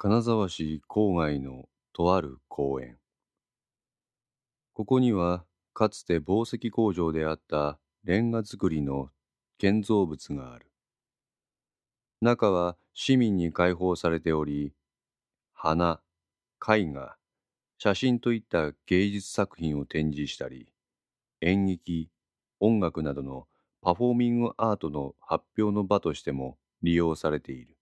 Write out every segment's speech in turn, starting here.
金沢市郊外のとある公園。ここにはかつて紡績工場であったレンガ造りの建造物がある。中は市民に開放されており花絵画写真といった芸術作品を展示したり演劇音楽などのパフォーミングアートの発表の場としても利用されている。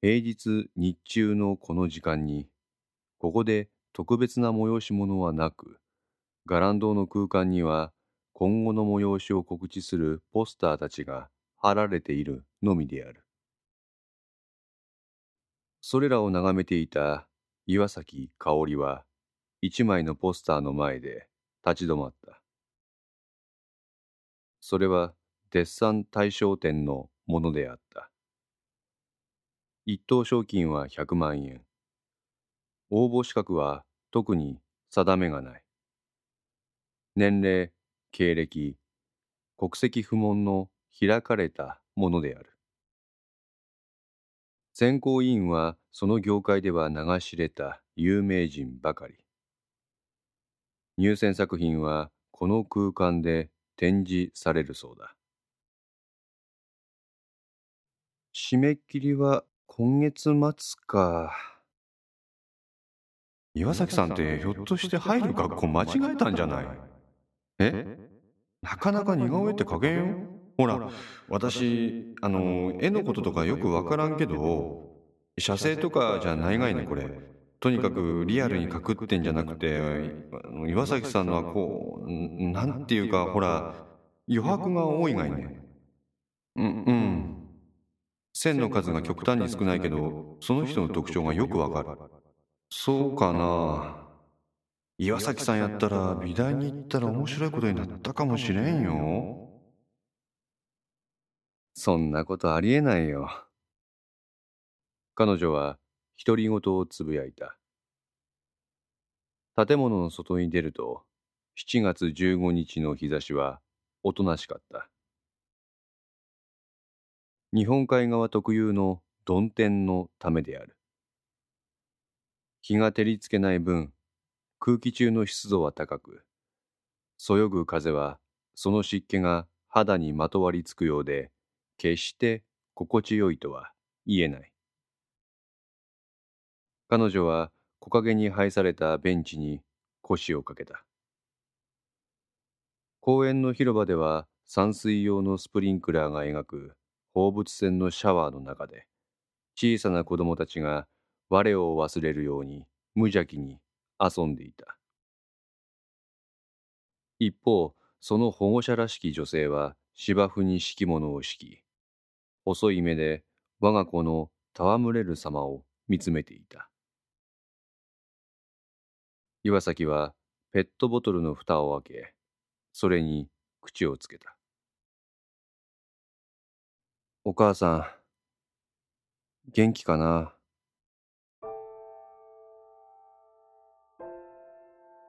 平日日中のこの時間にここで特別な催し物はなく伽藍堂の空間には今後の催しを告知するポスターたちが貼られているのみである。それらを眺めていた岩崎香織は一枚のポスターの前で立ち止まった。それはデッサン大賞展のものであった。一等賞金は100万円。応募資格は特に定めがない。年齢経歴国籍不問の開かれたものである。選考委員はその業界では名が知れた有名人ばかり。入選作品はこの空間で展示されるそうだ。締め切りは今月末か。岩崎さんってひょっとして入る学校間違えたんじゃない？え？なかなか似顔絵って描けんよほら私あの絵のこととかよくわからんけど写生とかじゃないがいねこれ。とにかくリアルに描くってんじゃなくて岩崎さんのはこうなんていうかほら余白が多いがいね。うんうん。線の数が極端に少ないけどその人の特徴がよくわかる。そうかな。岩崎さんやったら美大に行ったら面白いことになったかもしれんよ。そんなことありえないよ。彼女は独り言をつぶやいた。建物の外に出ると7月15日の日差しはおとなしかった。日本海側特有の曇天のためである。日が照りつけない分空気中の湿度は高くそよぐ風はその湿気が肌にまとわりつくようで決して心地よいとは言えない。彼女は木陰に配されたベンチに腰をかけた。公園の広場では散水用のスプリンクラーが描く放物線のシャワーの中で小さな子供たちが我を忘れるように無邪気に遊んでいた。一方その保護者らしき女性は芝生に敷物を敷き細い目で我が子の戯れる様を見つめていた。岩崎はペットボトルの蓋を開けそれに口をつけた。お母さん元気かな？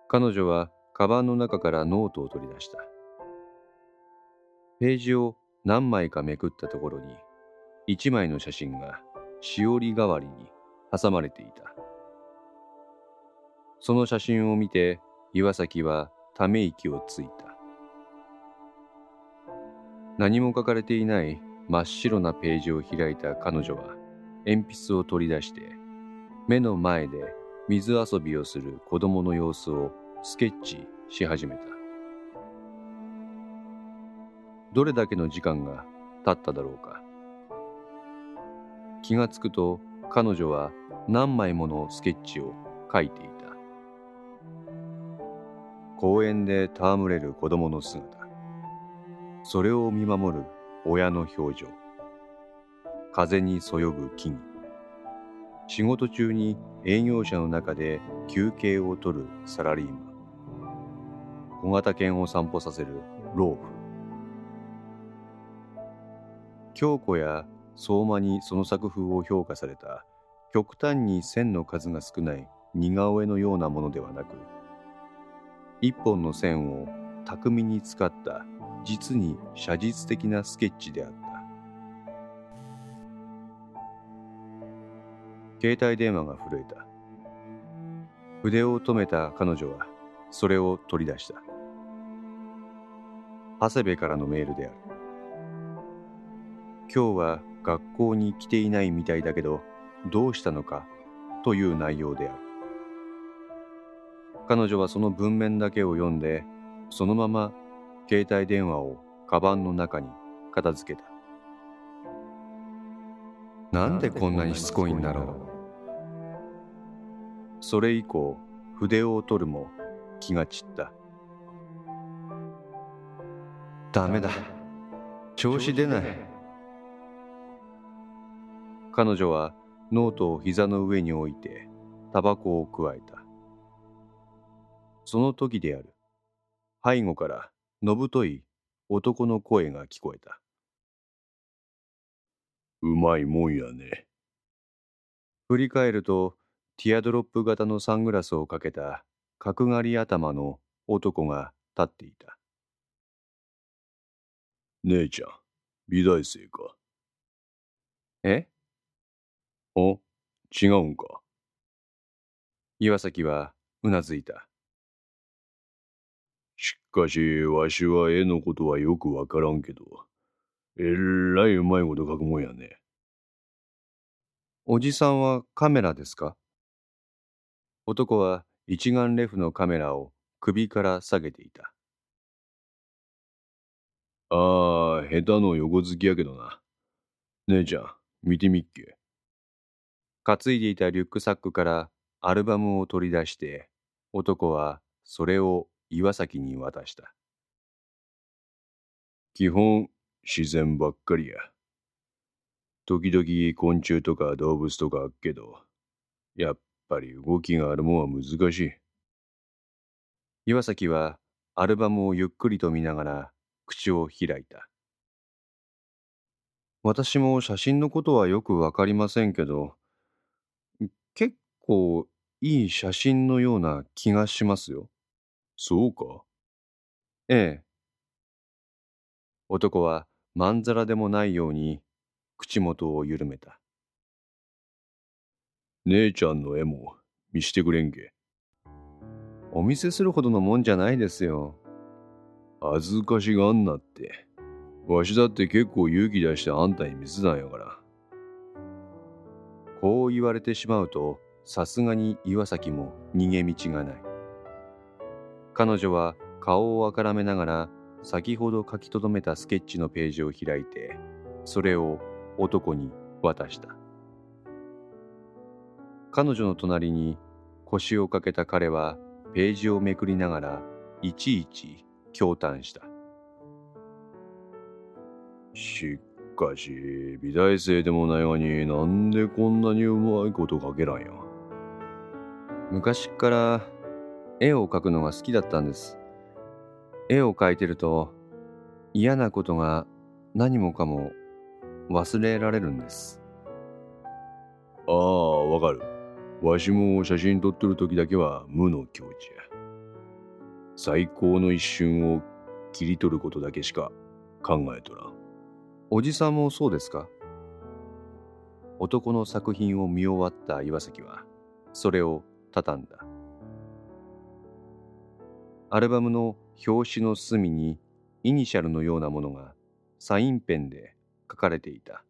彼女はカバンの中からノートを取り出した。ページを何枚かめくったところに一枚の写真がしおり代わりに挟まれていた。その写真を見て岩崎はため息をついた。何も書かれていない真っ白なページを開いた彼女は鉛筆を取り出して目の前で水遊びをする子供の様子をスケッチし始めた。どれだけの時間が経っただろうか。気がつくと彼女は何枚ものスケッチを描いていた。公園で戯れる子供の姿。それを見守る親の表情。風にそよぐ木々仕事中に営業者の中で休憩を取るサラリーマン。小型犬を散歩させる老婦。京子や相馬にその作風を評価された極端に線の数が少ない似顔絵のようなものではなく一本の線を巧みに使った実に写実的なスケッチであった携帯電話が震えた。筆を止めた彼女はそれを取り出した。長谷部からのメールである。今日は学校に来ていないみたいだけどどうしたのかという内容である。彼女はその文面だけを読んでそのまま携帯電話をカバンの中に片付けた。なんでこんなにしつこいんだろう。それ以降、筆を取るも気が散った。ダメだ。調子出ない。彼女はノートを膝の上に置いてタバコをくわえた。その時である。背後からのぶとい男の声が聞こえた。うまいもんやね。振り返ると、ティアドロップ型のサングラスをかけた角刈り頭の男が立っていた。姉ちゃん、美大生か？え？お、違うんか？岩崎はうなずいた。しかし、わしは絵のことはよくわからんけど、えらいうまいこと書くもんやね。おじさんはカメラですか？男は一眼レフのカメラを首から下げていた。ああ、下手の横好きやけどな。姉ちゃん、見てみっけ。担いでいたリュックサックからアルバムを取り出して、男はそれを岩崎に渡した。基本、自然ばっかりや。時々昆虫とか動物とかあっけど、やっぱり動きがあるもんは難しい。岩崎はアルバムをゆっくりと見ながら口を開いた。私も写真のことはよくわかりませんけど、結構いい写真のような気がしますよ。そうかええ。男はまんざらでもないように口元を緩めた。姉ちゃんの絵も見してくれんけ。お見せするほどのもんじゃないですよ。恥ずかしがんなって。わしだって結構勇気出してあんたに見せたんやから。こう言われてしまうと、さすがに岩崎も逃げ道がない。彼女は顔をあからめながら先ほど書き留めたスケッチのページを開いて、それを男に渡した。彼女の隣に腰をかけた彼はページをめくりながらいちいち驚嘆した。しかし、美大生でもないがになんでこんなにうまいこと書けらんや。昔から絵を描くのが好きだったんです。絵を描いてると嫌なことが何もかも忘れられるんです。ああ、わかる。わしも写真撮ってる時だけは無の境地や。最高の一瞬を切り取ることだけしか考えとらん。おじさんもそうですか？男の作品を見終わった岩崎はそれを畳んだ。アルバムの表紙の隅にイニシャルのようなものがサインペンで書かれていた。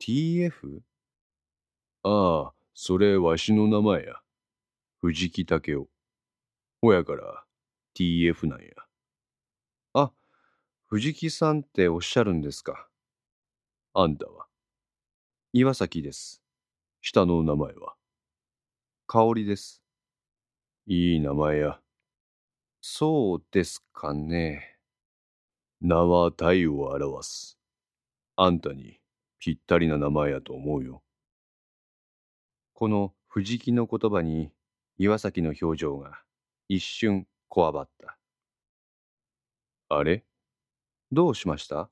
TF? ああ、それわしの名前や。藤木武雄。ほやから TF なんや。あ、藤木さんっておっしゃるんですか。あんたは？岩崎です。下の名前は？香りです。いい名前や。そうですかね。名は体を表す。あんたにぴったりな名前やと思うよ。この藤木の言葉に岩崎の表情が一瞬こわばった。あれ？どうしました？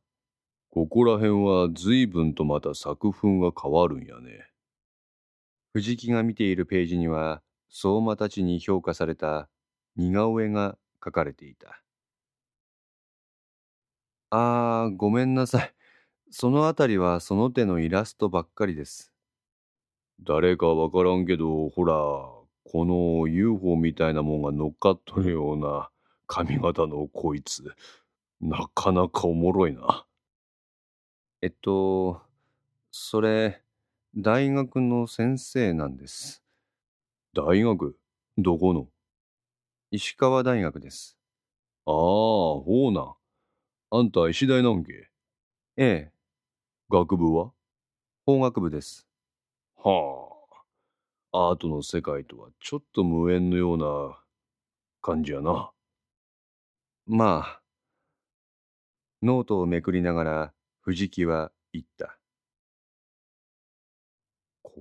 ここら辺は随分とまた作風が変わるんやね。藤木が見ているページには相馬たちに評価された似顔絵が書かれていた。ああ、ごめんなさい。そのあたりはその手のイラストばっかりです。誰かわからんけど、ほら、この UFO みたいなもんが乗っかっとるような髪型のこいつ、なかなかおもろいな。えっと、それ、大学の先生なんです。大学？どこの？石川大学です。ああ、ほうな。あんた石大なんけ？ええ。学部は？法学部です。はあ。アートの世界とはちょっと無縁のような感じやな。まあ。ノートをめくりながら藤木は言った。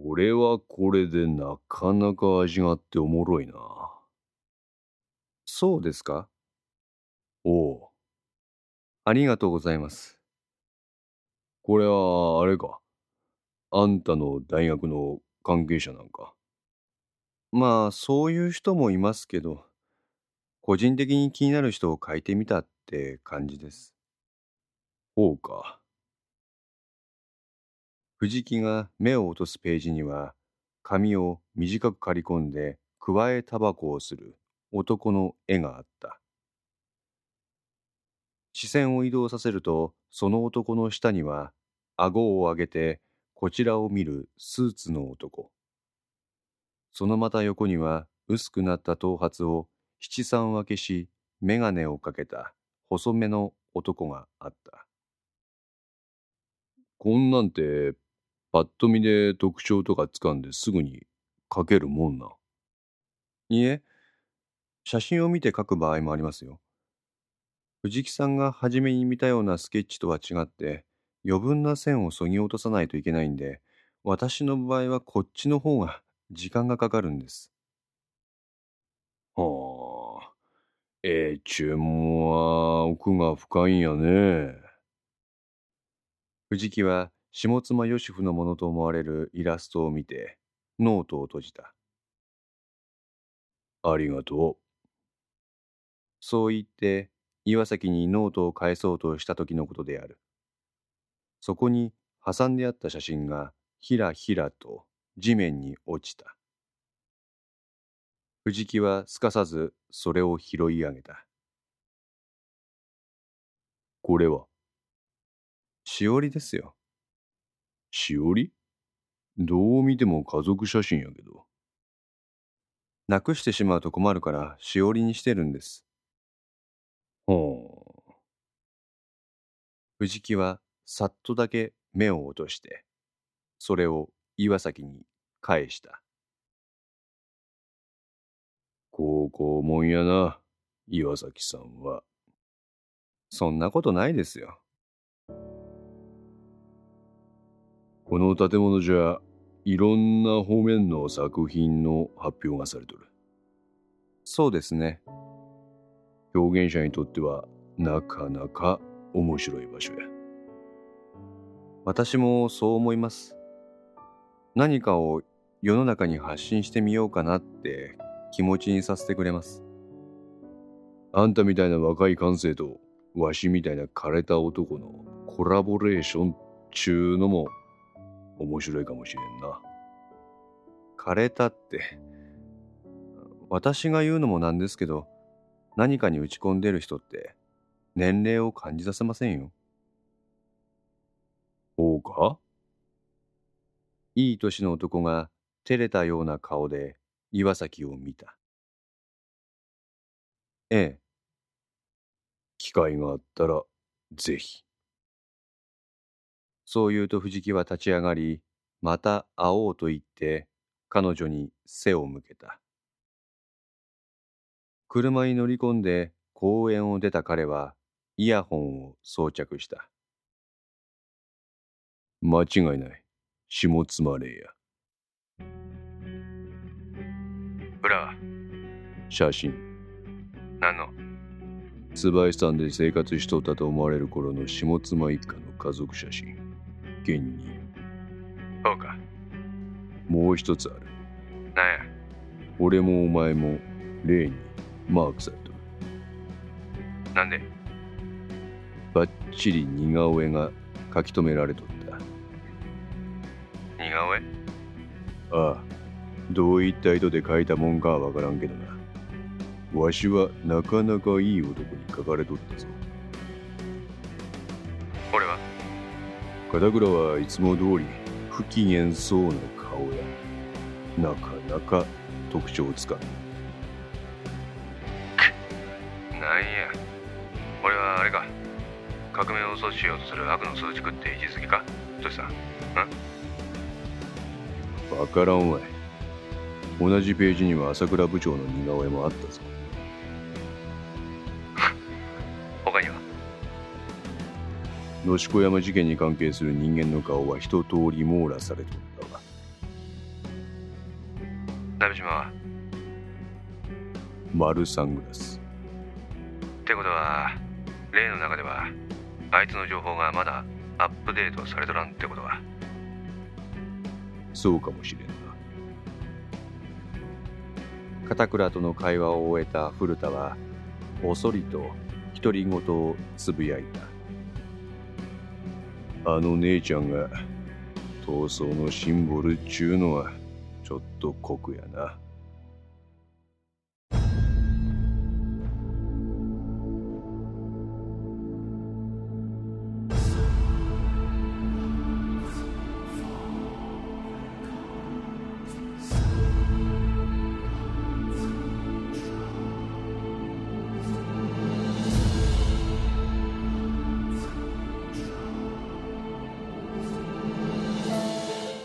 これはこれでなかなか味があっておもろいな。そうですか？おう。ありがとうございます。これはあれか。あんたの大学の関係者なんか。まあ、そういう人もいますけど、個人的に気になる人を書いてみたって感じです。ほうか。藤木が目を落とすページには、髪を短く刈り込んで、くわえタバコをする男の絵があった。視線を移動させると、その男の下には、顎を上げてこちらを見るスーツの男。そのまた横には、薄くなった頭髪を七三分けし、眼鏡をかけた細めの男があった。こんなんて、パッと見で特徴とかつかんですぐに書けるもんな。いいえ、写真を見て書く場合もありますよ。藤木さんが初めに見たようなスケッチとは違って、余分な線をそぎ落とさないといけないんで、私の場合はこっちの方が 時間がかかるんです。はあ、ええ注文は奥が深いんやね。藤木は下妻義夫のものと思われるイラストを見て、ノートを閉じた。ありがとう。そう言って、岩崎にノートを返そうとした時のことである。そこに挟んであった写真がひらひらと地面に落ちた。藤木はすかさずそれを拾い上げた。これはしおりですよ。しおり？どう見ても家族写真やけど。なくしてしまうと困るからしおりにしてるんです。ほう。藤木はさっとだけ目を落として、それを岩崎に返した。高校もんやな、岩崎さんは。そんなことないですよ。この建物じゃ、いろんな方面の作品の発表がされとる。そうですね。表現者にとってはなかなか面白い場所や。私もそう思います。何かを世の中に発信してみようかなって気持ちにさせてくれます。あんたみたいな若い感性とわしみたいな枯れた男のコラボレーションちゅうのも面白いかもしれんな。枯れたって。私が言うのもなんですけど、何かに打ち込んでる人って年齢を感じさせませんよ。そうか？いい年の男が照れたような顔で岩崎を見た。ええ。機会があったらぜひ。そう言うと藤木は立ち上がり、また会おうと言って彼女に背を向けた。車に乗り込んで公園を出た彼はイヤホンを装着した。間違いない。下妻霊や。ほら。写真。何の？椿さんで生活しとったと思われる頃の下妻一家の家族写真。現に。そうか。もう一つある。なんや。俺もお前も霊にマークされとる。なんで？ばっちり似顔絵が書き留められとった似顔絵？ああどういった意図で書いたもんかはわからんけどなわしはなかなかいい男に書かれとったぞ片倉はいつも通り不機嫌そうな顔やなかなか特徴をつかむ。なんや。これはあれか。革命を阻止しようとする悪の数軸って位置づけか。トシさん？わからんわい。同じページには朝倉部長の似顔絵もあったぞ野子山事件に関係する人間の顔は一通り網羅されとったわ。鍋島は？丸サングラス。ってことは例の中ではあいつの情報がまだアップデートされとらんってことは？そうかもしれんな。片倉との会話を終えた古田はおそりと独り言をつぶやいたあの姉ちゃんが闘争のシンボルっちゅうのはちょっと酷やな。